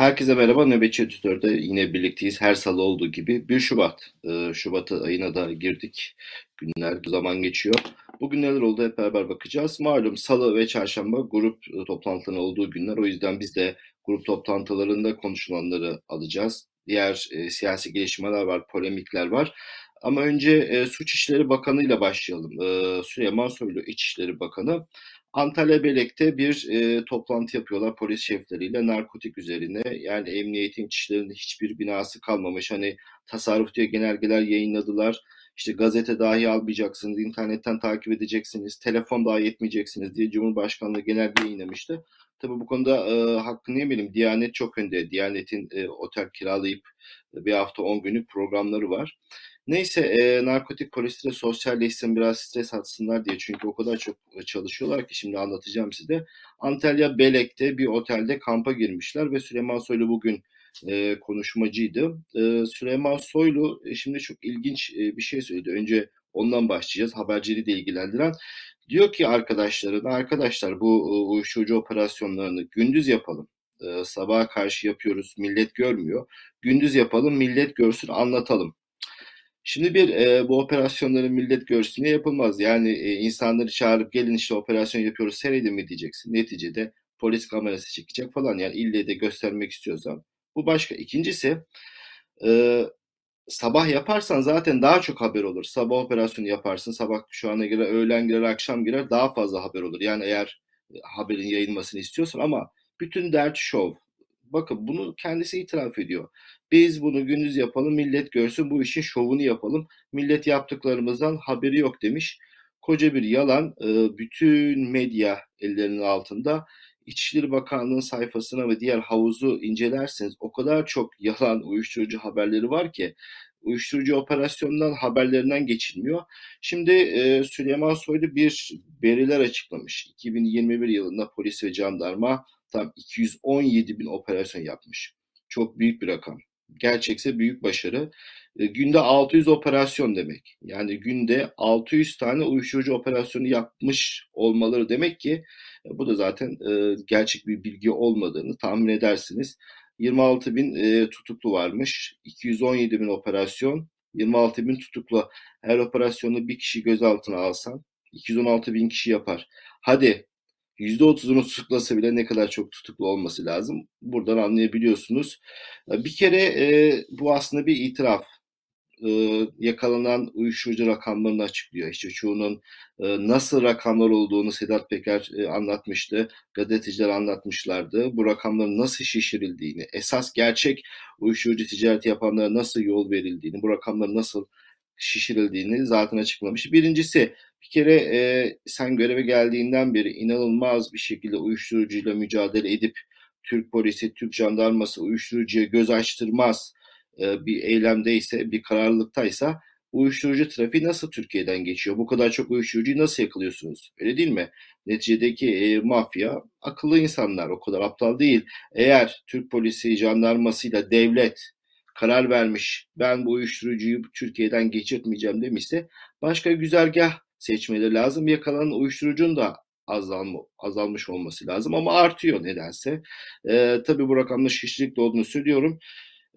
Herkese merhaba. Nöbetçi Editör'de yine birlikteyiz. Her salı olduğu gibi 1 Şubat. Ee, Şubat ayına da girdik. Günler zaman geçiyor. Bugün neler oldu hep beraber bakacağız. Malum salı ve çarşamba grup e, toplantılarının olduğu günler. O yüzden biz de grup toplantılarında konuşulanları alacağız. Diğer e, siyasi gelişmeler var, polemikler var. Ama önce e, Suç İşleri Bakanı ile başlayalım. E, Süleyman Soylu İçişleri Bakanı Antalya Belek'te bir e, toplantı yapıyorlar polis şefleriyle narkotik üzerine. Yani emniyetin kişilerinin hiçbir binası kalmamış. Hani tasarruf diye genelgeler yayınladılar. İşte gazete dahi almayacaksınız, internetten takip edeceksiniz, telefon dahi yetmeyeceksiniz diye Cumhurbaşkanlığı genelge yayınlamıştı. Tabii bu konuda e, hakkını yemeyelim. Diyanet çok önde. Diyanet'in e, otel kiralayıp e, bir hafta 10 günlük programları var. Neyse e, narkotik polisleri sosyalleşsin biraz stres atsınlar diye çünkü o kadar çok e, çalışıyorlar ki şimdi anlatacağım size. Antalya Belek'te bir otelde kampa girmişler ve Süleyman Soylu bugün e, konuşmacıydı. E, Süleyman Soylu e, şimdi çok ilginç e, bir şey söyledi. Önce ondan başlayacağız haberciliği de ilgilendiren. Diyor ki arkadaşlarına arkadaşlar bu e, uyuşturucu operasyonlarını gündüz yapalım. E, sabaha karşı yapıyoruz millet görmüyor. Gündüz yapalım millet görsün anlatalım. Şimdi bir e, bu operasyonları millet görsün diye yapılmaz. Yani e, insanları çağırıp gelin işte operasyon yapıyoruz seyredin mi diyeceksin. Neticede polis kamerası çekecek falan yani ille de göstermek istiyorsan. Bu başka. İkincisi e, sabah yaparsan zaten daha çok haber olur. Sabah operasyonu yaparsın. Sabah şu ana girer, öğlen girer, akşam girer daha fazla haber olur. Yani eğer e, haberin yayılmasını istiyorsan ama bütün dert şov. Bakın bunu kendisi itiraf ediyor. Biz bunu gündüz yapalım, millet görsün, bu işin şovunu yapalım. Millet yaptıklarımızdan haberi yok demiş. Koca bir yalan. Bütün medya ellerinin altında. İçişleri Bakanlığı'nın sayfasına ve diğer havuzu incelerseniz o kadar çok yalan uyuşturucu haberleri var ki uyuşturucu operasyondan haberlerinden geçilmiyor. Şimdi e, Süleyman Soylu bir veriler açıklamış. 2021 yılında polis ve jandarma tam 217 bin operasyon yapmış. Çok büyük bir rakam gerçekse büyük başarı. E, günde 600 operasyon demek. Yani günde 600 tane uyuşturucu operasyonu yapmış olmaları demek ki e, bu da zaten e, gerçek bir bilgi olmadığını tahmin edersiniz. 26 bin e, tutuklu varmış. 217 bin operasyon, 26 bin tutuklu. Her operasyonu bir kişi gözaltına alsan 216 bin kişi yapar. Hadi %30'unu tutuklasa bile ne kadar çok tutuklu olması lazım. Buradan anlayabiliyorsunuz. E, bir kere e, bu aslında bir itiraf. E, yakalanan uyuşturucu rakamlarını açıklıyor. İşte çoğunun e, nasıl rakamlar olduğunu Sedat Peker e, anlatmıştı. Gazeteciler anlatmışlardı. Bu rakamların nasıl şişirildiğini, esas gerçek uyuşturucu ticareti yapanlara nasıl yol verildiğini, bu rakamların nasıl şişirildiğini zaten açıklamış. Birincisi bir kere e, sen göreve geldiğinden beri inanılmaz bir şekilde uyuşturucuyla mücadele edip Türk polisi, Türk jandarması uyuşturucuya göz açtırmaz e, bir eylemdeyse, bir kararlılıktaysa uyuşturucu trafiği nasıl Türkiye'den geçiyor? Bu kadar çok uyuşturucuyu nasıl yakalıyorsunuz? Öyle değil mi? Neticedeki e, mafya akıllı insanlar, o kadar aptal değil. Eğer Türk polisi, jandarmasıyla devlet karar vermiş, ben bu uyuşturucuyu Türkiye'den geçirtmeyeceğim demişse başka güzergah seçmeleri lazım. Yakalanan uyuşturucunun da azalma, azalmış olması lazım ama artıyor nedense. E, tabii bu rakamda şişlikli olduğunu söylüyorum.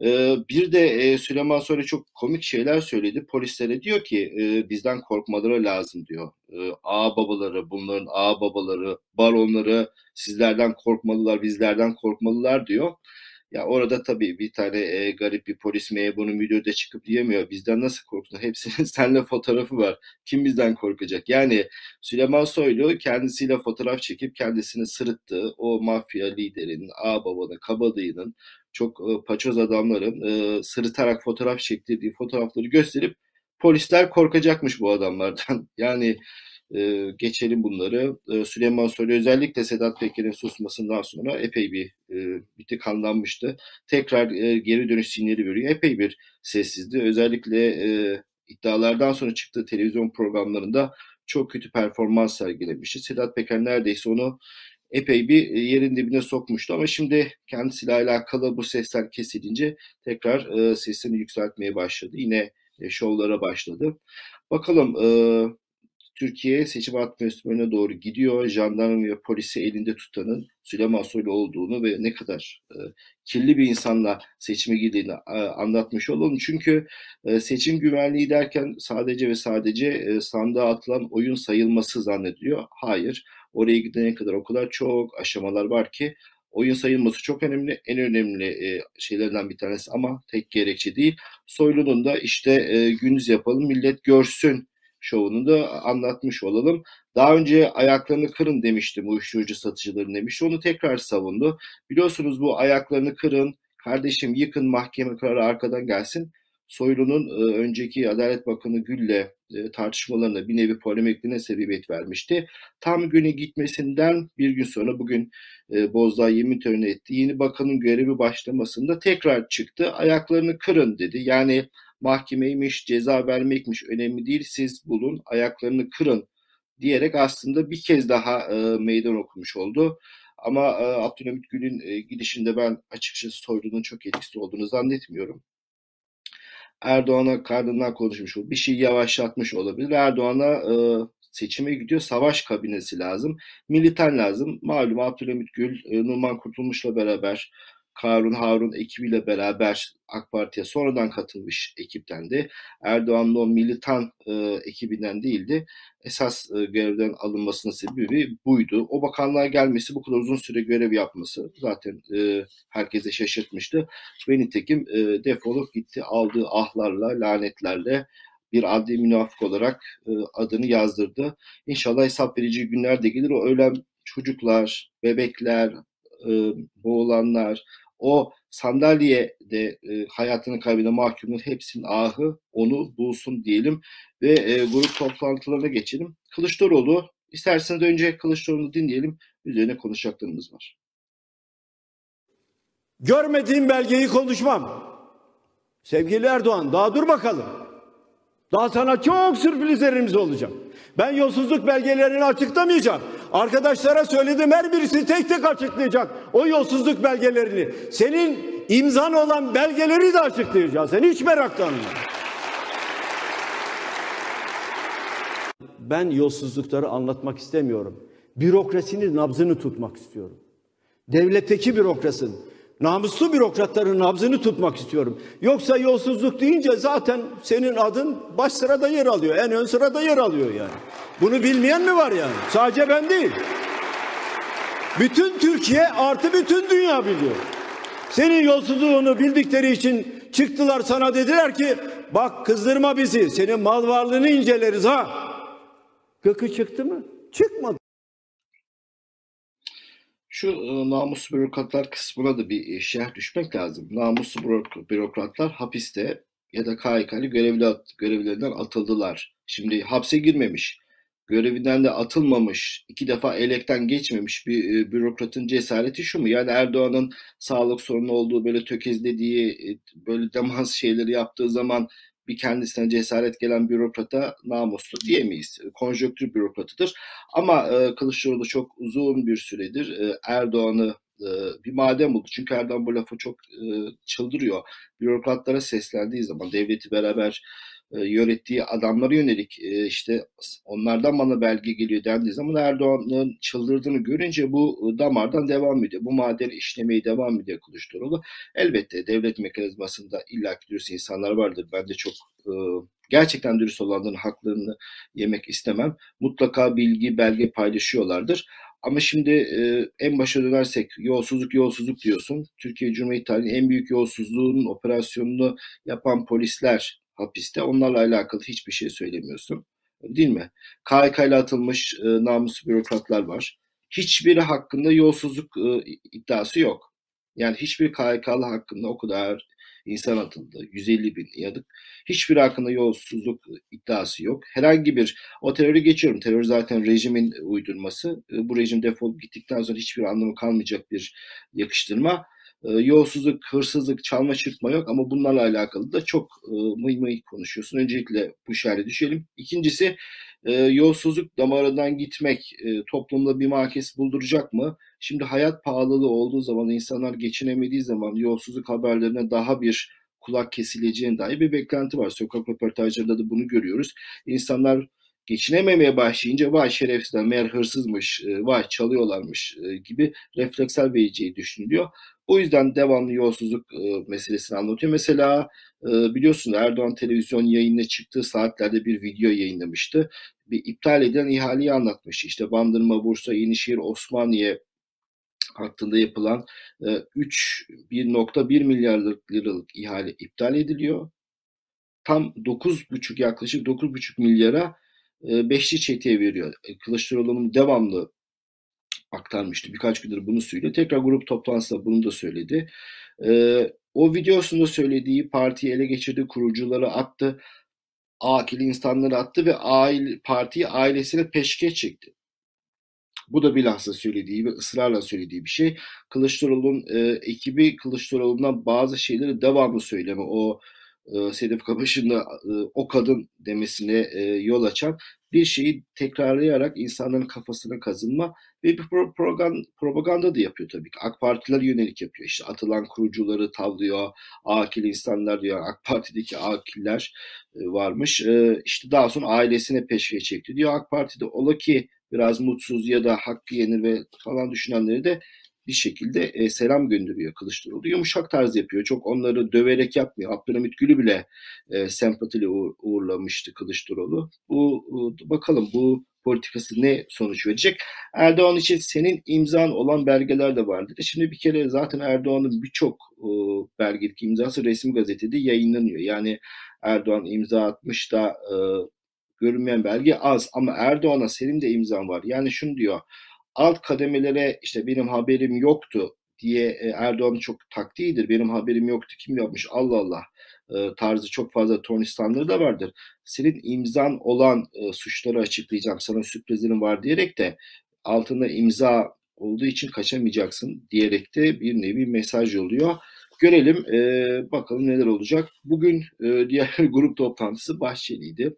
E, bir de e, Süleyman Soylu çok komik şeyler söyledi. Polislere diyor ki e, bizden korkmaları lazım diyor. E, ağ babaları, bunların ağ babaları, baronları sizlerden korkmalılar, bizlerden korkmalılar diyor. Ya orada tabii bir tane e, garip bir polis memuru videoda çıkıp diyemiyor. Bizden nasıl korktun? Hepsinin seninle fotoğrafı var. Kim bizden korkacak? Yani Süleyman Soylu kendisiyle fotoğraf çekip kendisini sırıttığı o mafya liderinin, ağababanın, kabadayının, çok e, paçoz adamların e, sırıtarak fotoğraf çektirdiği fotoğrafları gösterip polisler korkacakmış bu adamlardan. Yani e, geçelim bunları. E, Süleyman Soylu özellikle Sedat Peker'in susmasından sonra epey bir e, bir tıkanlanmıştı. Tekrar e, geri dönüş sinyali veriyor. Epey bir sessizdi. Özellikle e, iddialardan sonra çıktığı televizyon programlarında çok kötü performans sergilemişti. Sedat Peker neredeyse onu epey bir yerin dibine sokmuştu ama şimdi kendisiyle alakalı bu sesler kesilince tekrar e, sesini yükseltmeye başladı. Yine e, şovlara başladı. Bakalım e, Türkiye seçim atmosferine doğru gidiyor. Jandarma ve polisi elinde tutanın Süleyman Soylu olduğunu ve ne kadar e, kirli bir insanla seçime girdiğini e, anlatmış olalım. Çünkü e, seçim güvenliği derken sadece ve sadece e, sandığa atılan oyun sayılması zannediliyor. Hayır. Oraya gidene kadar o kadar çok aşamalar var ki oyun sayılması çok önemli. En önemli e, şeylerden bir tanesi ama tek gerekçe değil. Soylu'nun da işte e, gündüz yapalım millet görsün şovunu da anlatmış olalım. Daha önce ayaklarını kırın demiştim uyuşturucu satıcıların demişti. Onu tekrar savundu. Biliyorsunuz bu ayaklarını kırın, kardeşim yıkın mahkeme kararı arkadan gelsin. Soylu'nun e, önceki Adalet Bakanı Gül'le e, tartışmalarına bir nevi polemikliğine sebebiyet vermişti. Tam günü gitmesinden bir gün sonra bugün e, Bozdağ yemin töreni etti. Yeni bakanın görevi başlamasında tekrar çıktı. Ayaklarını kırın dedi. Yani mahkemeymiş, ceza vermekmiş önemli değil. Siz bulun, ayaklarını kırın diyerek aslında bir kez daha e, meydan okumuş oldu. Ama e, Abdülhamit Gül'ün e, gidişinde ben açıkçası Soylu'nun çok etkisi olduğunu zannetmiyorum. Erdoğan'a kardından konuşmuş. Bir şey yavaşlatmış olabilir. Erdoğan'a e, seçime gidiyor. Savaş kabinesi lazım. Militan lazım. Malum Abdülhamit Gül, e, Numan Kurtulmuş'la beraber Karun Harun ekibiyle beraber AK Parti'ye sonradan katılmış ekipten de Erdoğan'ın o militan e, ekibinden değildi. Esas e, görevden alınmasının sebebi buydu. O bakanlığa gelmesi, bu kadar uzun süre görev yapması zaten e, herkese şaşırtmıştı. Ve nitekim e, defolup gitti aldığı ahlarla, lanetlerle bir adli münafık olarak e, adını yazdırdı. İnşallah hesap verici günler de gelir. O ölen çocuklar, bebekler, e, boğulanlar, o sandalyede e, hayatını kaybeden mahkumun hepsinin ahı onu bulsun diyelim ve e, grup toplantılarına geçelim. Kılıçdaroğlu isterseniz önce Kılıçdaroğlu'nu dinleyelim. Üzerine konuşacaklarımız var. Görmediğim belgeyi konuşmam. Sevgili Erdoğan daha dur bakalım. Daha sana çok sürprizlerimiz olacak. Ben yolsuzluk belgelerini açıklamayacağım. Arkadaşlara söyledim her birisi tek tek açıklayacak o yolsuzluk belgelerini. Senin imzan olan belgeleri de açıklayacağız. Sen hiç meraklanma. Ben yolsuzlukları anlatmak istemiyorum. Bürokrasinin nabzını tutmak istiyorum. Devletteki bürokrasinin, namuslu bürokratların nabzını tutmak istiyorum. Yoksa yolsuzluk deyince zaten senin adın baş sırada yer alıyor. En ön sırada yer alıyor yani. Bunu bilmeyen mi var yani? Sadece ben değil. Bütün Türkiye artı bütün dünya biliyor. Senin yolsuzluğunu bildikleri için çıktılar sana dediler ki bak kızdırma bizi senin mal varlığını inceleriz ha. Gıkı çıktı mı? Çıkmadı. Şu e, namuslu bürokratlar kısmına da bir e, şerh düşmek lazım. Namuslu bürokratlar hapiste ya da KHK'li görevli, görevlerinden atıldılar. Şimdi hapse girmemiş, görevinden de atılmamış, iki defa elekten geçmemiş bir e, bürokratın cesareti şu mu? Yani Erdoğan'ın sağlık sorunu olduğu böyle tökezlediği, böyle demans şeyleri yaptığı zaman bir kendisine cesaret gelen bürokrata namuslu diyemeyiz. Konjöktür bürokratıdır. Ama e, Kılıçdaroğlu çok uzun bir süredir e, Erdoğan'ı e, bir madem oldu. Çünkü Erdoğan bu lafı çok e, çıldırıyor. Bürokratlara seslendiği zaman devleti beraber yönettiği adamlara yönelik e, işte onlardan bana belge geliyor dendiği zaman Erdoğan'ın çıldırdığını görünce bu damardan devam ediyor. Bu maden işlemeye devam ediyor Kılıçdaroğlu. Elbette devlet mekanizmasında illaki dürüst insanlar vardır. Ben de çok e, gerçekten dürüst olanların haklarını yemek istemem. Mutlaka bilgi, belge paylaşıyorlardır. Ama şimdi e, en başa dönersek yolsuzluk yolsuzluk diyorsun. Türkiye Cumhuriyeti tarihinin en büyük yolsuzluğunun operasyonunu yapan polisler hapiste. Onlarla alakalı hiçbir şey söylemiyorsun. Değil mi? KHK ile atılmış e, namuslu bürokratlar var. Hiçbiri hakkında yolsuzluk e, iddiası yok. Yani hiçbir KHK'lı hakkında o kadar insan atıldı. 150 bin yadık. Hiçbir hakkında yolsuzluk iddiası yok. Herhangi bir, o terörü geçiyorum. Terör zaten rejimin uydurması. E, bu rejim defol gittikten sonra hiçbir anlamı kalmayacak bir yakıştırma. E, yolsuzluk, hırsızlık, çalma çırpma yok ama bunlarla alakalı da çok e, mıy mıy konuşuyorsun. Öncelikle bu şerhe düşelim. İkincisi e, yolsuzluk damarından gitmek e, toplumda bir makes bulduracak mı? Şimdi hayat pahalılığı olduğu zaman insanlar geçinemediği zaman yolsuzluk haberlerine daha bir kulak kesileceğine dair bir beklenti var. Sokak röportajlarında da bunu görüyoruz. İnsanlar geçinememeye başlayınca vay şerefsizler meğer hırsızmış, e, vay çalıyorlarmış gibi refleksler vereceği düşünülüyor. O yüzden devamlı yolsuzluk e, meselesini anlatıyor. Mesela biliyorsun Erdoğan televizyon yayınına çıktığı saatlerde bir video yayınlamıştı. Bir iptal edilen ihaleyi anlatmış. İşte Bandırma, Bursa, Yenişehir, Osmaniye hattında yapılan 3 1.1 milyar liralık ihale iptal ediliyor. Tam 9,5 yaklaşık 9,5 milyara beşli çeteye veriyor. Kılıçdaroğlu'nun devamlı aktarmıştı. Birkaç gündür bunu söylüyor. Tekrar grup toplantısında bunu da söyledi. o videosunda söylediği partiyi ele geçirdi, kurucuları attı, akil insanları attı ve aile, partiyi ailesine peşkeş çekti. Bu da bilhassa söylediği ve ısrarla söylediği bir şey. Kılıçdaroğlu'nun e, ekibi Kılıçdaroğlu'ndan bazı şeyleri devamlı söyleme. O e, Sedef Kabaş'ın da e, o kadın demesine e, yol açan bir şeyi tekrarlayarak insanların kafasına kazınma ve bir propaganda, propaganda da yapıyor tabii ki. AK Partiler yönelik yapıyor. İşte atılan kurucuları tavlıyor, akil insanlar diyor. AK Parti'deki akiller e, varmış. E, işte daha sonra ailesine peşke çekti diyor. AK Parti'de ola ki biraz mutsuz ya da hakkı yenir ve falan düşünenleri de bir şekilde e, selam gönderiyor Kılıçdaroğlu. Yumuşak tarz yapıyor. Çok onları döverek yapmıyor. Abdülhamit Gül'ü bile e, sempatiyle uğur, uğurlamıştı Kılıçdaroğlu. Bu e, bakalım bu politikası ne sonuç verecek? Erdoğan için senin imzan olan belgeler de vardı. Şimdi bir kere zaten Erdoğan'ın birçok e, belgelik imzası resmi gazetede yayınlanıyor. Yani Erdoğan imza atmış da e, görünmeyen belge az ama Erdoğan'a senin de imzan var. Yani şunu diyor alt kademelere işte benim haberim yoktu diye e, Erdoğan'ın çok taktiğidir. Benim haberim yoktu kim yapmış Allah Allah e, tarzı çok fazla tornistanları da vardır. Senin imzan olan e, suçları açıklayacağım sana sürprizlerim var diyerek de altında imza olduğu için kaçamayacaksın diyerek de bir nevi mesaj oluyor. Görelim e, bakalım neler olacak. Bugün e, diğer grup toplantısı Bahçeli'ydi.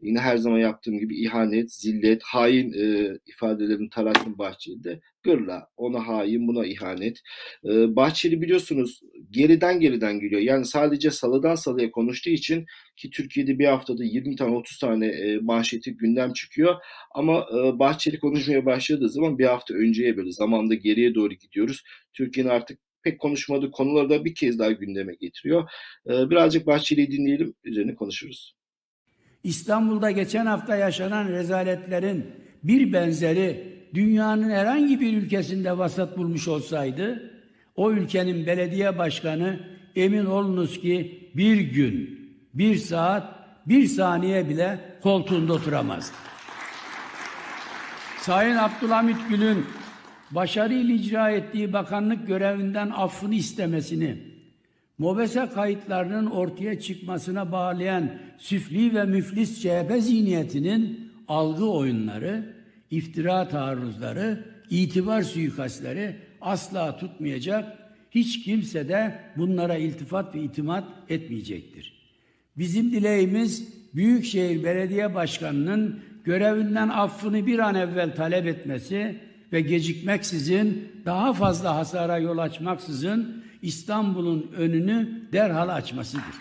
Yine her zaman yaptığım gibi ihanet, zillet, hain e, ifadelerini tarattım Bahçeli'de. Gırla, ona hain, buna ihanet. E, Bahçeli biliyorsunuz geriden geriden geliyor. Yani sadece salıdan salıya konuştuğu için ki Türkiye'de bir haftada 20 tane 30 tane e, manşeti gündem çıkıyor. Ama e, Bahçeli konuşmaya başladığı zaman bir hafta önceye böyle zamanda geriye doğru gidiyoruz. Türkiye'nin artık pek konuşmadığı konuları da bir kez daha gündeme getiriyor. Ee, birazcık Bahçeli'yi dinleyelim, üzerine konuşuruz. İstanbul'da geçen hafta yaşanan rezaletlerin bir benzeri dünyanın herhangi bir ülkesinde vasat bulmuş olsaydı, o ülkenin belediye başkanı emin olunuz ki bir gün, bir saat, bir saniye bile koltuğunda oturamazdı. Sayın Abdülhamit Gül'ün başarıyla icra ettiği bakanlık görevinden affını istemesini, MOBESE kayıtlarının ortaya çıkmasına bağlayan süfli ve müflis CHP zihniyetinin algı oyunları, iftira taarruzları, itibar suikastleri asla tutmayacak, hiç kimse de bunlara iltifat ve itimat etmeyecektir. Bizim dileğimiz Büyükşehir Belediye Başkanı'nın görevinden affını bir an evvel talep etmesi ve gecikmeksizin daha fazla hasara yol açmaksızın İstanbul'un önünü derhal açmasıdır.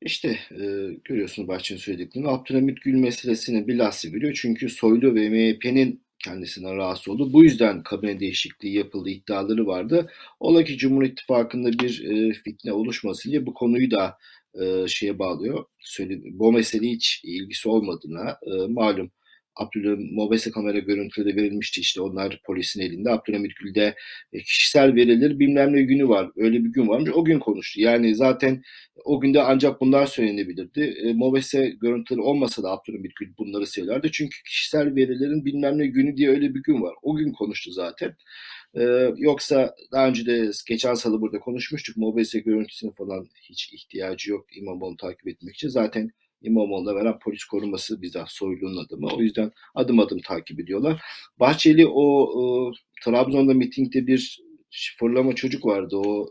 İşte e, görüyorsunuz Bahçe'nin söylediklerini. Abdülhamit Gül meselesini bilhassa biliyor. Çünkü Soylu ve MHP'nin kendisinden rahatsız oldu. Bu yüzden kabine değişikliği yapıldı iddiaları vardı. Ola ki Cumhur İttifakı'nda bir e, fitne oluşmasın diye bu konuyu da e, şeye bağlıyor. Söyle, bu mesele hiç ilgisi olmadığına e, malum Abdülhamit Mobese kamera görüntüleri verilmişti işte onlar polisin elinde. Abdülhamit Gül'de e, kişisel verilir bilmem ne günü var. Öyle bir gün varmış. O gün konuştu. Yani zaten o günde ancak bunlar söylenebilirdi. E, Mobese görüntüleri olmasa da Abdülhamit Gül bunları söylerdi. Çünkü kişisel verilerin bilmem ne günü diye öyle bir gün var. O gün konuştu zaten. Ee, yoksa daha önce de geçen salı burada konuşmuştuk. Mobese görüntüsüne falan hiç ihtiyacı yok İmamoğlu takip etmek için. Zaten İmamoğlu'na veren polis koruması bizzat Soylu'nun adımı. O yüzden adım adım takip ediyorlar. Bahçeli o, o Trabzon'da mitingde bir fırlama çocuk vardı. O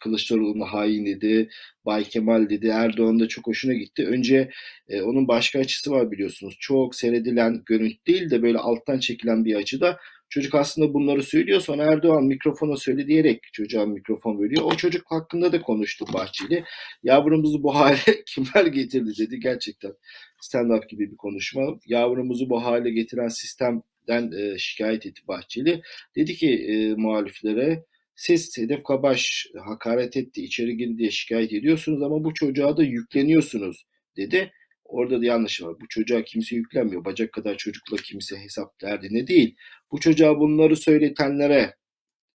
Kılıçdaroğlu'na hain dedi, Bay Kemal dedi, Erdoğan da çok hoşuna gitti. Önce e, onun başka açısı var biliyorsunuz. Çok seyredilen görüntü değil de böyle alttan çekilen bir açıda Çocuk aslında bunları söylüyor. Sonra Erdoğan mikrofona söyle diyerek çocuğa mikrofon veriyor. O çocuk hakkında da konuştu Bahçeli. Yavrumuzu bu hale kimler getirdi dedi. Gerçekten stand-up gibi bir konuşma. Yavrumuzu bu hale getiren sistemden e, şikayet etti Bahçeli. Dedi ki e, muhaliflere siz Sedef Kabaş hakaret etti, içeri girdi diye şikayet ediyorsunuz ama bu çocuğa da yükleniyorsunuz dedi. Orada da yanlış var. Bu çocuğa kimse yüklenmiyor. Bacak kadar çocukla kimse hesap derdine değil. Bu çocuğa bunları söyletenlere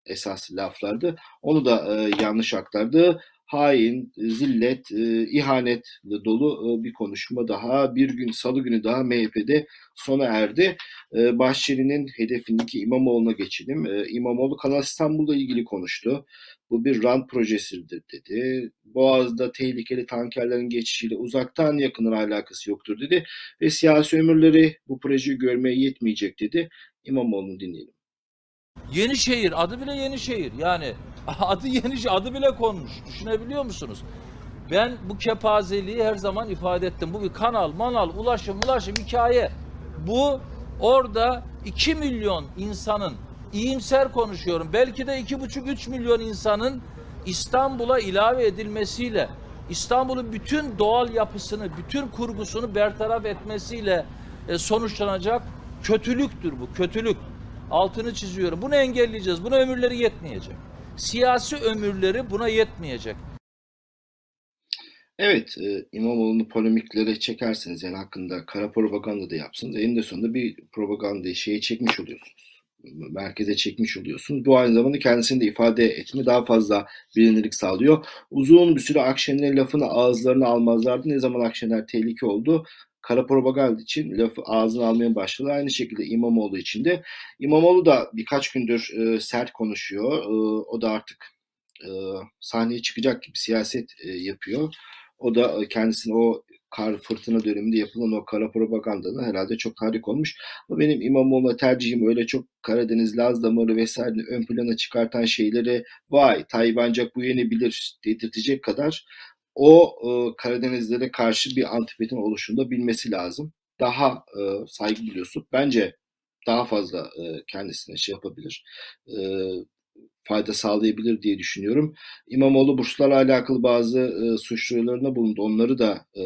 esas laflardı. Onu da e, yanlış aktardı hain, zillet, e, ihanetle dolu e, bir konuşma daha. Bir gün salı günü daha MHP'de sona erdi. E, Bahçeli'nin hedefindeki İmamoğlu'na geçelim. E, İmamoğlu Kanal İstanbul'la ilgili konuştu. Bu bir rant projesidir dedi. Boğaz'da tehlikeli tankerlerin geçişiyle uzaktan yakınır alakası yoktur dedi. Ve siyasi ömürleri bu projeyi görmeye yetmeyecek dedi. İmamoğlu'nu dinleyelim. Yenişehir adı bile Yenişehir. Yani adı Yenişehir adı bile konmuş. Düşünebiliyor musunuz? Ben bu kepazeliği her zaman ifade ettim. Bu bir kanal, manal, ulaşım, ulaşım hikaye. Bu orada 2 milyon insanın iyimser konuşuyorum. Belki de 2,5-3 milyon insanın İstanbul'a ilave edilmesiyle İstanbul'un bütün doğal yapısını, bütün kurgusunu bertaraf etmesiyle e, sonuçlanacak kötülüktür bu, kötülük. Altını çiziyorum. Bunu engelleyeceğiz. Buna ömürleri yetmeyecek. Siyasi ömürleri buna yetmeyecek. Evet, e, İmamoğlu'nu polemiklere çekerseniz yani hakkında kara propaganda da yapsınız. Eninde sonunda bir propaganda şeyi çekmiş oluyorsunuz. Merkeze çekmiş oluyorsunuz. Bu aynı zamanda kendisini de ifade etme daha fazla bilinirlik sağlıyor. Uzun bir süre Akşener'in lafını ağızlarına almazlardı. Ne zaman Akşener tehlike oldu? Kara propaganda için lafı ağzına almaya başladı. Aynı şekilde İmamoğlu için de. İmamoğlu da birkaç gündür e, sert konuşuyor. E, o da artık e, sahneye çıkacak gibi siyaset e, yapıyor. O da e, kendisini o kar fırtına döneminde yapılan o kara propagandanın herhalde çok tahrik olmuş. Ama benim İmamoğlu'na tercihim öyle çok Karadeniz, Laz damarı vesaire ön plana çıkartan şeyleri vay Tayyip ancak bu yenebilir dedirtecek kadar o e, Karadenizlere karşı bir antipatin oluşunda bilmesi lazım. Daha e, saygı duyuyorsun. Bence daha fazla e, kendisine şey yapabilir. E, fayda sağlayabilir diye düşünüyorum. İmamoğlu burslarla alakalı bazı e, suç duyurularında bulundu. Onları da e,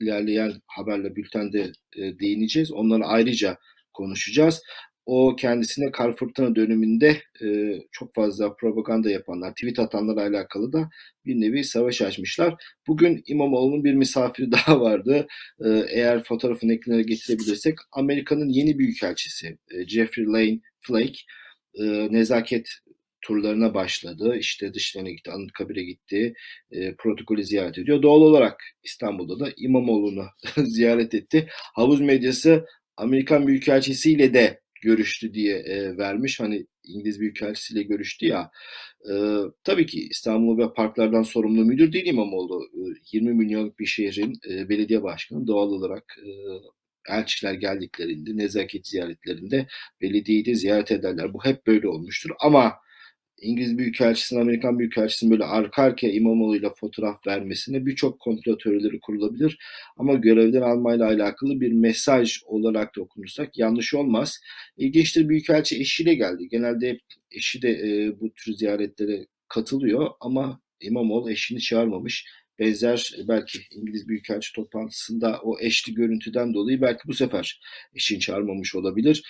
ilerleyen haberle bültende e, değineceğiz. Onları ayrıca konuşacağız o kendisine kar fırtına döneminde e, çok fazla propaganda yapanlar, tweet atanlarla alakalı da bir nevi savaş açmışlar. Bugün İmamoğlu'nun bir misafiri daha vardı. E, eğer fotoğrafını ekrana getirebilirsek Amerika'nın yeni büyükelçisi e, Jeffrey Lane Flake e, nezaket turlarına başladı. İşte dışlarına gitti, Anıtkabir'e gitti, e, protokolü ziyaret ediyor. Doğal olarak İstanbul'da da İmamoğlu'nu ziyaret etti. Havuz medyası Amerikan Büyükelçisi ile de görüştü diye e, vermiş. Hani İngiliz Büyükelçisiyle görüştü ya. E, tabii ki İstanbul ve parklardan sorumlu müdür değil İmamoğlu. E, 20 milyonluk bir şehrin e, belediye başkanı doğal olarak e, elçiler geldiklerinde, nezaket ziyaretlerinde belediyeyi de ziyaret ederler. Bu hep böyle olmuştur. Ama İngiliz Büyükelçisi'nin, Amerikan Büyükelçisi'nin böyle arka arkaya İmamoğlu'yla fotoğraf vermesine birçok komplo teorileri kurulabilir. Ama görevden almayla alakalı bir mesaj olarak da okunursak yanlış olmaz. İlginçtir Büyükelçi eşiyle geldi. Genelde eşi de e, bu tür ziyaretlere katılıyor ama İmamoğlu eşini çağırmamış. Benzer belki İngiliz Büyükelçi toplantısında o eşli görüntüden dolayı belki bu sefer eşini çağırmamış olabilir.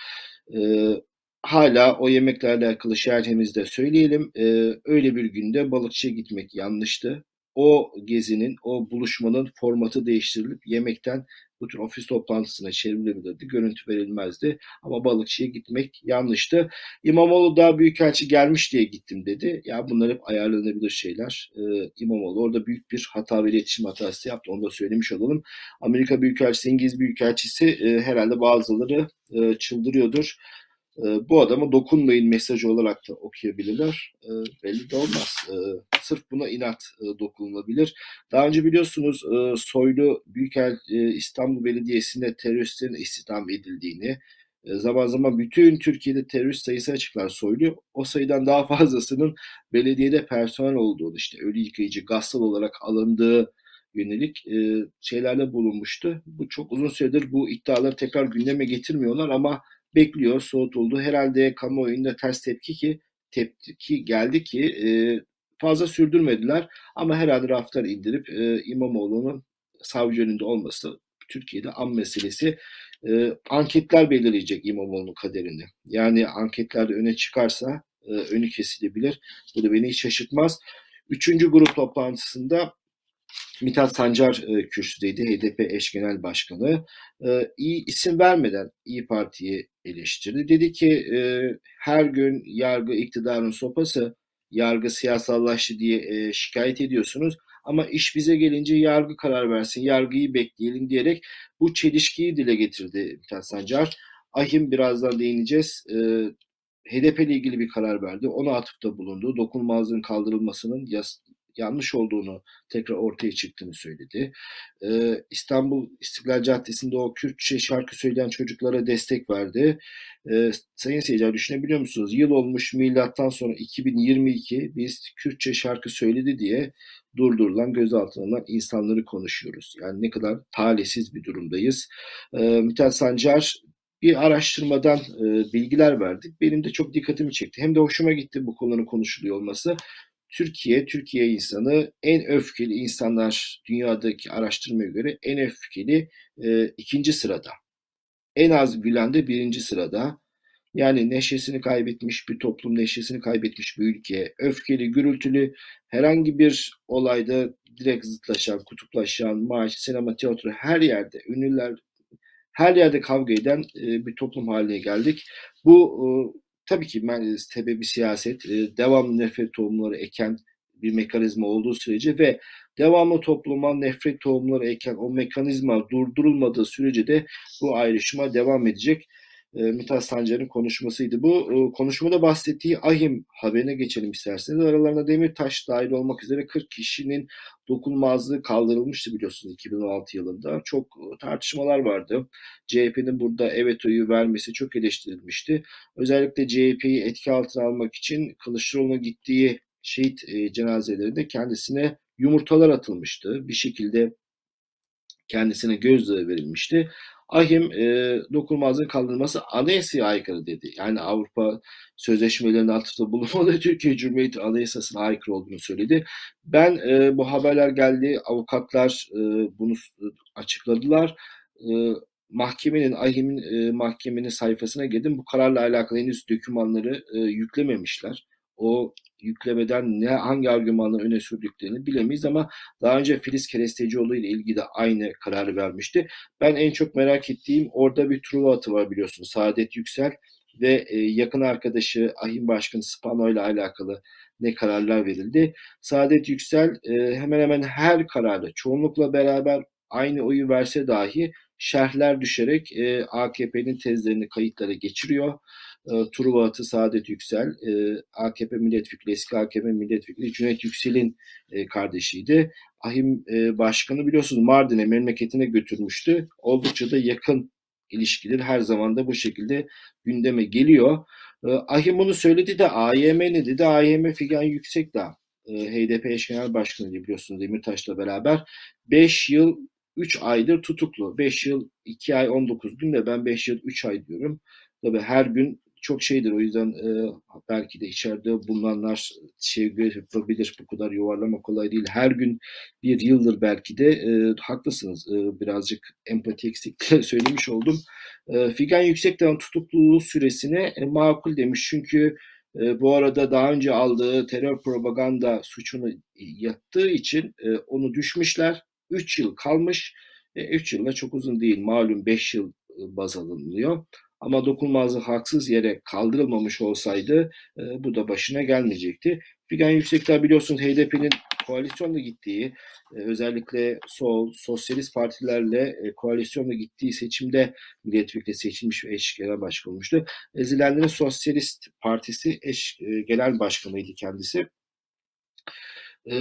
Ee, hala o yemekle alakalı şerhimizde söyleyelim. E, öyle bir günde balıkçıya gitmek yanlıştı. O gezinin, o buluşmanın formatı değiştirilip yemekten bu tür ofis toplantısına çevrilebilirdi. Görüntü verilmezdi. Ama balıkçıya gitmek yanlıştı. İmamoğlu daha büyükelçi gelmiş diye gittim dedi. Ya bunlar hep ayarlanabilir şeyler. Ee, İmamoğlu orada büyük bir hata ve iletişim hatası yaptı. Onu da söylemiş olalım. Amerika Büyükelçisi, İngiliz Büyükelçisi e, herhalde bazıları e, çıldırıyordur. Ee, bu adama dokunmayın mesajı olarak da okuyabilirler. E, belli de olmaz. E, sırf buna inat e, dokunulabilir. Daha önce biliyorsunuz e, Soylu Büyükel e, İstanbul Belediyesi'nde teröristlerin istihdam edildiğini, e, zaman zaman bütün Türkiye'de terörist sayısı açıklar soylu. O sayıdan daha fazlasının belediyede personel olduğunu işte ölü yıkayıcı, gassal olarak alındığı yönelik e, şeylerle bulunmuştu. Bu çok uzun süredir bu iddiaları tekrar gündeme getirmiyorlar ama bekliyor, soğutuldu. Herhalde kamuoyunda ters tepki ki tepki geldi ki e, fazla sürdürmediler ama herhalde raftar indirip e, İmamoğlu'nun savcı önünde olması Türkiye'de an meselesi e, anketler belirleyecek İmamoğlu'nun kaderini. Yani anketlerde öne çıkarsa e, önü kesilebilir. Bu da beni hiç şaşırtmaz. Üçüncü grup toplantısında Mithat Sancar e, kürsüdeydi. HDP eş genel başkanı. E, iyi isim vermeden İyi Parti'yi eleştirdi. Dedi ki e, her gün yargı iktidarın sopası, yargı siyasallaştı diye e, şikayet ediyorsunuz. Ama iş bize gelince yargı karar versin, yargıyı bekleyelim diyerek bu çelişkiyi dile getirdi Mithat Sancar. Ahim birazdan değineceğiz. E, HDP ile ilgili bir karar verdi. Ona atıfta bulundu. Dokunulmazlığın kaldırılmasının yas yanlış olduğunu tekrar ortaya çıktığını söyledi. Ee, İstanbul İstiklal Caddesi'nde o Kürtçe şarkı söyleyen çocuklara destek verdi. Ee, sayın seyirciler düşünebiliyor musunuz? Yıl olmuş milattan sonra 2022 biz Kürtçe şarkı söyledi diye durdurulan, gözaltına alınan insanları konuşuyoruz. Yani ne kadar talihsiz bir durumdayız. Ee, Mithat Sancar bir araştırmadan e, bilgiler verdik. Benim de çok dikkatimi çekti. Hem de hoşuma gitti bu konunun konuşuluyor olması. Türkiye, Türkiye insanı en öfkeli insanlar dünyadaki araştırmaya göre en öfkeli e, ikinci sırada. En az gülen de birinci sırada. Yani neşesini kaybetmiş bir toplum, neşesini kaybetmiş bir ülke, öfkeli, gürültülü herhangi bir olayda direkt zıtlaşan, kutuplaşan, maaş, sinema, tiyatro her yerde ünlüler her yerde kavga eden e, bir toplum haline geldik. Bu e, tabii ki sebebi siyaset, e, devamlı nefret tohumları eken bir mekanizma olduğu sürece ve devamlı topluma nefret tohumları eken o mekanizma durdurulmadığı sürece de bu ayrışma devam edecek e, Mithat Sancar'ın konuşmasıydı. Bu e, konuşmada bahsettiği Ahim haberine geçelim isterseniz. Aralarında Demirtaş dahil olmak üzere 40 kişinin dokunmazlığı kaldırılmıştı biliyorsunuz 2016 yılında. Çok e, tartışmalar vardı. CHP'nin burada evet oyu vermesi çok eleştirilmişti. Özellikle CHP'yi etki altına almak için Kılıçdaroğlu'na gittiği şehit e, cenazelerinde kendisine yumurtalar atılmıştı. Bir şekilde kendisine gözdağı verilmişti. Ahim e, dokunulmazlığın kaldırılması anayasaya aykırı dedi. Yani Avrupa sözleşmelerinin atıfta bulunmadığı Türkiye Cumhuriyeti Anayasası'na aykırı olduğunu söyledi. Ben e, bu haberler geldi, avukatlar e, bunu açıkladılar. E, mahkemenin, Ahim'in e, mahkemenin sayfasına girdim. Bu kararla alakalı henüz dokümanları e, yüklememişler. O yüklemeden ne hangi argümanla öne sürdüklerini bilemeyiz ama daha önce Filiz Kerestecioğlu ile ilgili de aynı kararı vermişti. Ben en çok merak ettiğim orada bir Truva atı var biliyorsunuz. Saadet Yüksel ve e, yakın arkadaşı Ahim Başkanı Spano ile alakalı ne kararlar verildi. Saadet Yüksel e, hemen hemen her kararda çoğunlukla beraber aynı oyu verse dahi şerhler düşerek e, AKP'nin tezlerini kayıtlara geçiriyor e, Truva Atı Saadet Yüksel, e, AKP milletvekili, eski AKP milletvekili Cüneyt Yüksel'in e, kardeşiydi. Ahim e, Başkanı biliyorsunuz Mardin'e, memleketine götürmüştü. Oldukça da yakın ilişkiler her zaman da bu şekilde gündeme geliyor. E, Ahim bunu söyledi de AYM ne dedi? AYM Figen Yüksekdağ, e, HDP eş genel başkanı biliyorsunuz Demirtaş'la beraber 5 yıl 3 aydır tutuklu. 5 yıl 2 ay 19 gün de ben 5 yıl 3 ay diyorum. Tabii her gün çok şeydir. O yüzden e, belki de içeride bulunanlar şey yapabilir. Bu kadar yuvarlama kolay değil. Her gün bir yıldır belki de e, haklısınız. E, birazcık empati eksikliği söylemiş oldum. E, Figen Yüksekdağ'ın tutukluluğu süresine e, makul demiş. Çünkü e, bu arada daha önce aldığı terör propaganda suçunu yattığı için e, onu düşmüşler. 3 yıl kalmış. 3 e, yılda çok uzun değil. Malum 5 yıl e, baz alınıyor. Ama dokunulmazlık haksız yere kaldırılmamış olsaydı e, bu da başına gelmeyecekti. Figen Yüksekdağ biliyorsunuz HDP'nin koalisyonla gittiği, e, özellikle sol, sosyalist partilerle e, koalisyonla gittiği seçimde milletvekili seçilmiş ve eş genel başkan olmuştu. Ezilenlerin Sosyalist Partisi eş e, genel başkanıydı kendisi. E,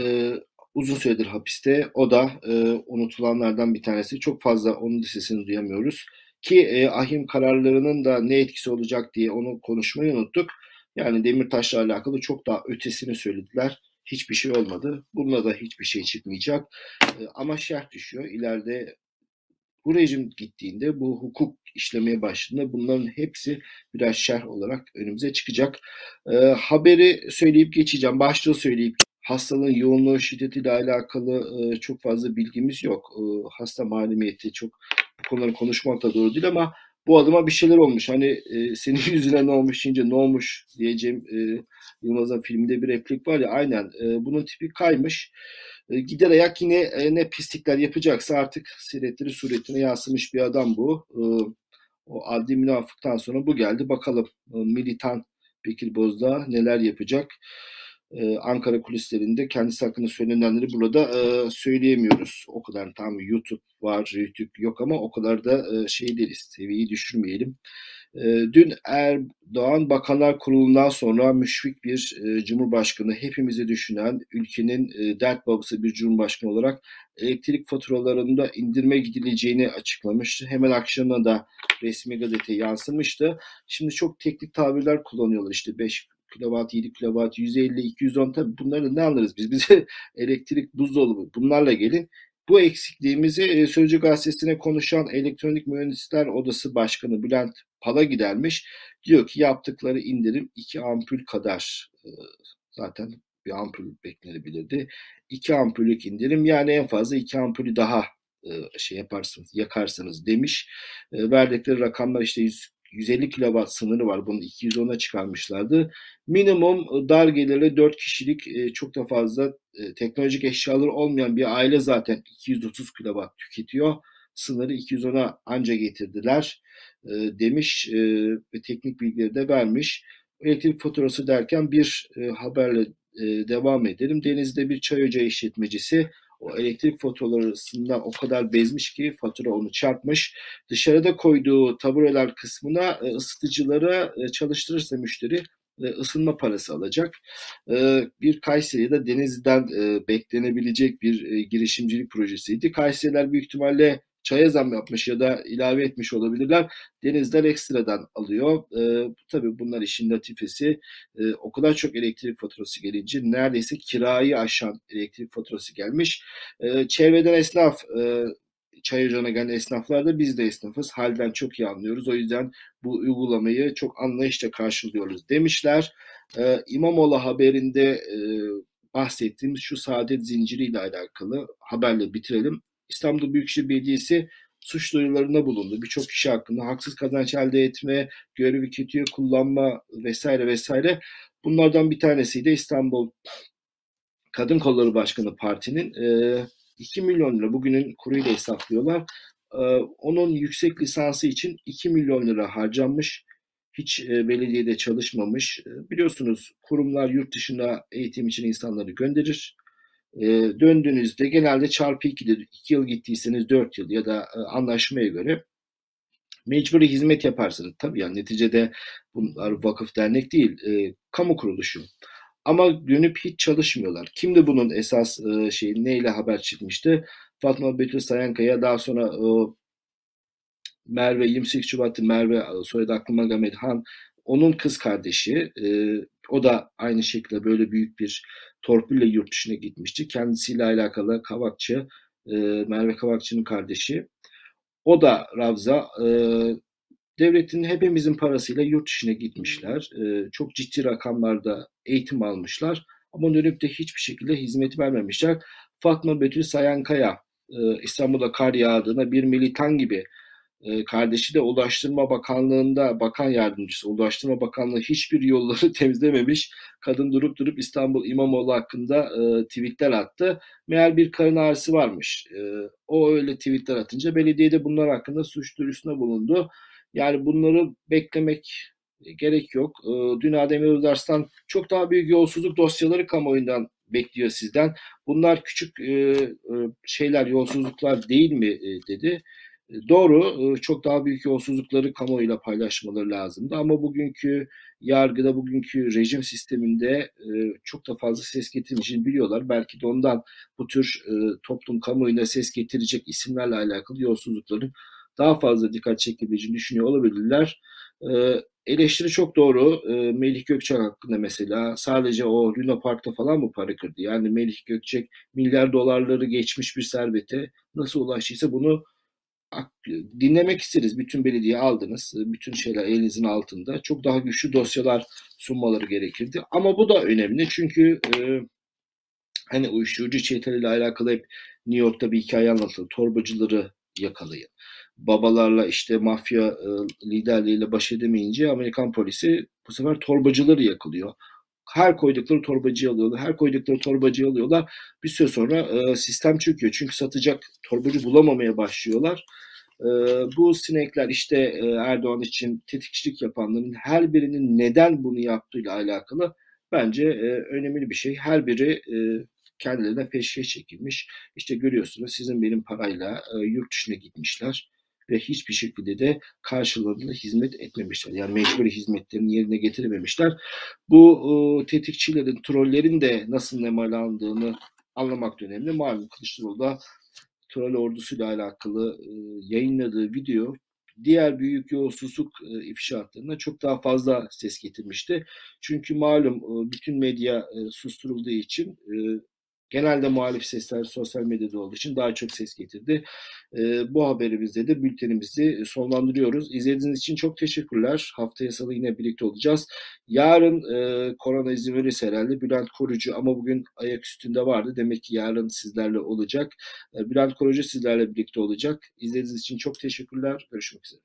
uzun süredir hapiste. O da e, unutulanlardan bir tanesi. Çok fazla onun sesini duyamıyoruz. Ki e, ahim kararlarının da ne etkisi olacak diye onu konuşmayı unuttuk. Yani Demirtaş'la alakalı çok daha ötesini söylediler. Hiçbir şey olmadı. Bununla da hiçbir şey çıkmayacak. E, ama şerh düşüyor. İleride bu rejim gittiğinde, bu hukuk işlemeye başladığında bunların hepsi biraz şerh olarak önümüze çıkacak. E, haberi söyleyip geçeceğim. Başlığı söyleyip hastalığın yoğunluğu şiddetiyle alakalı e, çok fazla bilgimiz yok. E, hasta malumiyeti çok konuları konuşmak da doğru değil ama bu adıma bir şeyler olmuş. Hani e, senin yüzüne ne olmuş deyince ne olmuş diyeceğim e, Yılmaz'ın filminde bir replik var ya aynen e, bunun tipi kaymış. E, gider ayak yine e, ne pislikler yapacaksa artık siretleri suretine yansımış bir adam bu. E, o adli münafıktan sonra bu geldi. Bakalım e, militan Bekir Bozdağ neler yapacak. Ee, Ankara kulislerinde kendisi hakkında söylenenleri burada e, söyleyemiyoruz. O kadar tam YouTube var, YouTube yok ama o kadar da e, şey değiliz, seviyeyi düşürmeyelim. E, dün Erdoğan Bakanlar Kurulu'ndan sonra müşfik bir e, Cumhurbaşkanı, hepimizi düşünen, ülkenin e, dert babası bir Cumhurbaşkanı olarak elektrik faturalarında indirme gidileceğini açıklamıştı. Hemen akşamına da resmi gazete yansımıştı. Şimdi çok teknik tabirler kullanıyorlar işte 5 kilowatt, 7 kilowatt, 150, 210 tabii bunları ne alırız biz? Bize elektrik, buzdolabı bunlarla gelin. Bu eksikliğimizi e, Sözcü Gazetesi'ne konuşan Elektronik Mühendisler Odası Başkanı Bülent Pala gidermiş. Diyor ki yaptıkları indirim 2 ampul kadar zaten bir ampul beklenebilirdi. 2 ampulük indirim yani en fazla 2 ampulü daha şey yaparsınız, yakarsınız demiş. Verdikleri rakamlar işte 100 150 kW sınırı var. Bunu 210'a çıkarmışlardı. Minimum e, dar gelirli 4 kişilik e, çok da fazla e, teknolojik eşyaları olmayan bir aile zaten 230 kW tüketiyor. Sınırı 210'a anca getirdiler demiş ve teknik bilgileri de vermiş. Elektrik faturası derken bir haberle devam edelim. Deniz'de bir çay ocağı işletmecisi o elektrik faturalarında o kadar bezmiş ki fatura onu çarpmış. Dışarıda koyduğu tabureler kısmına e, ısıtıcılara e, çalıştırırsa müşteri e, ısınma parası alacak. Bir Kayseri'de Denizli'den beklenebilecek bir girişimcilik projesiydi. Kayseriler büyük ihtimalle çaya zam yapmış ya da ilave etmiş olabilirler. Denizler ekstradan alıyor. E, tabii bunlar işin latifesi. E, o kadar çok elektrik faturası gelince neredeyse kirayı aşan elektrik faturası gelmiş. E, çevreden esnaf e, çay ocağına gelen esnaflar da biz de esnafız. Halden çok iyi anlıyoruz. O yüzden bu uygulamayı çok anlayışla karşılıyoruz demişler. Ee, İmamoğlu haberinde e, bahsettiğimiz şu saadet zinciriyle alakalı haberle bitirelim. İstanbul Büyükşehir Belediyesi suç duyurularında bulundu. Birçok kişi hakkında haksız kazanç elde etme, görevi kötüye kullanma vesaire vesaire. Bunlardan bir tanesi de İstanbul Kadın Kolları Başkanı Parti'nin e, 2 milyon lira bugünün kuruyla hesaplıyorlar. Onun yüksek lisansı için 2 milyon lira harcanmış. Hiç belediyede çalışmamış. Biliyorsunuz kurumlar yurt dışına eğitim için insanları gönderir e, döndüğünüzde genelde çarpı 2'dir. 2 yıl gittiyseniz 4 yıl ya da e, anlaşmaya göre mecburi hizmet yaparsınız. Tabii yani neticede bunlar vakıf dernek değil, e, kamu kuruluşu. Ama dönüp hiç çalışmıyorlar. Kimdi bunun esas e, şeyi neyle haber çıkmıştı? Fatma Betül Sayankaya daha sonra e, Merve 28 Şubat'ta Merve soyadı aklıma gelmedi. Han onun kız kardeşi e, o da aynı şekilde böyle büyük bir torpille yurt dışına gitmişti. Kendisiyle alakalı Kavakçı, e, Merve Kavakçı'nın kardeşi. O da Ravza e, devletin hepimizin parasıyla yurt dışına gitmişler. E, çok ciddi rakamlarda eğitim almışlar. Ama dönüp de hiçbir şekilde hizmet vermemişler. Fatma Betül Sayankaya e, İstanbul'da kar yağdığına bir militan gibi ee, kardeşi de Ulaştırma Bakanlığı'nda bakan yardımcısı. Ulaştırma Bakanlığı hiçbir yolları temizlememiş. Kadın durup durup İstanbul İmamoğlu hakkında e, tweetler attı. Meğer bir karın ağrısı varmış. E, o öyle tweetler atınca belediye de bunlar hakkında suç duyurusunda bulundu. Yani bunları beklemek gerek yok. E, dün Adem Yıldarslan çok daha büyük yolsuzluk dosyaları kamuoyundan bekliyor sizden. Bunlar küçük e, e şeyler, yolsuzluklar değil mi e, dedi. Doğru, çok daha büyük yolsuzlukları kamuoyuyla paylaşmaları lazımdı ama bugünkü yargıda, bugünkü rejim sisteminde çok da fazla ses getirmeyeceğini biliyorlar. Belki de ondan bu tür toplum kamuoyuna ses getirecek isimlerle alakalı yolsuzlukların daha fazla dikkat çekebileceğini düşünüyor olabilirler. E, eleştiri çok doğru. E, Melih Gökçek hakkında mesela sadece o Luna Park'ta falan mı para kırdı? Yani Melih Gökçek milyar dolarları geçmiş bir servete nasıl ulaştıysa bunu dinlemek isteriz. Bütün belediye aldınız. Bütün şeyler elinizin altında. Çok daha güçlü dosyalar sunmaları gerekirdi. Ama bu da önemli çünkü e, hani uyuşturucu çeteleriyle alakalı hep New York'ta bir hikaye anlatılır. Torbacıları yakalayın. Babalarla işte mafya e, liderliğiyle baş edemeyince Amerikan polisi bu sefer torbacıları yakalıyor. Her koydukları torbacı alıyorlar. Her koydukları torbacı alıyorlar. Bir süre sonra e, sistem çöküyor. Çünkü satacak torbacı bulamamaya başlıyorlar. E, bu sinekler işte e, Erdoğan için tetikçilik yapanların her birinin neden bunu yaptığıyla alakalı bence e, önemli bir şey. Her biri e, kendilerine peşke çekilmiş. İşte görüyorsunuz sizin benim parayla e, yurt dışına gitmişler ve hiçbir şekilde de karşılığında hizmet etmemişler. Yani mecburi hizmetlerini yerine getirememişler. Bu e, tetikçilerin, trollerin de nasıl nemalandığını anlamak önemli. Malum Kılıçdaroğlu da troll ordusuyla alakalı e, yayınladığı video diğer büyük yolsuzluk e, ifşaatlarına çok daha fazla ses getirmişti. Çünkü malum e, bütün medya e, susturulduğu için e, Genelde muhalif sesler sosyal medyada olduğu için daha çok ses getirdi. E, bu haberimizde de bültenimizi sonlandırıyoruz. İzlediğiniz için çok teşekkürler. Haftaya salı yine birlikte olacağız. Yarın e, korona izin verirse herhalde Bülent Korucu ama bugün ayak üstünde vardı. Demek ki yarın sizlerle olacak. E, Bülent Korucu sizlerle birlikte olacak. İzlediğiniz için çok teşekkürler. Görüşmek üzere.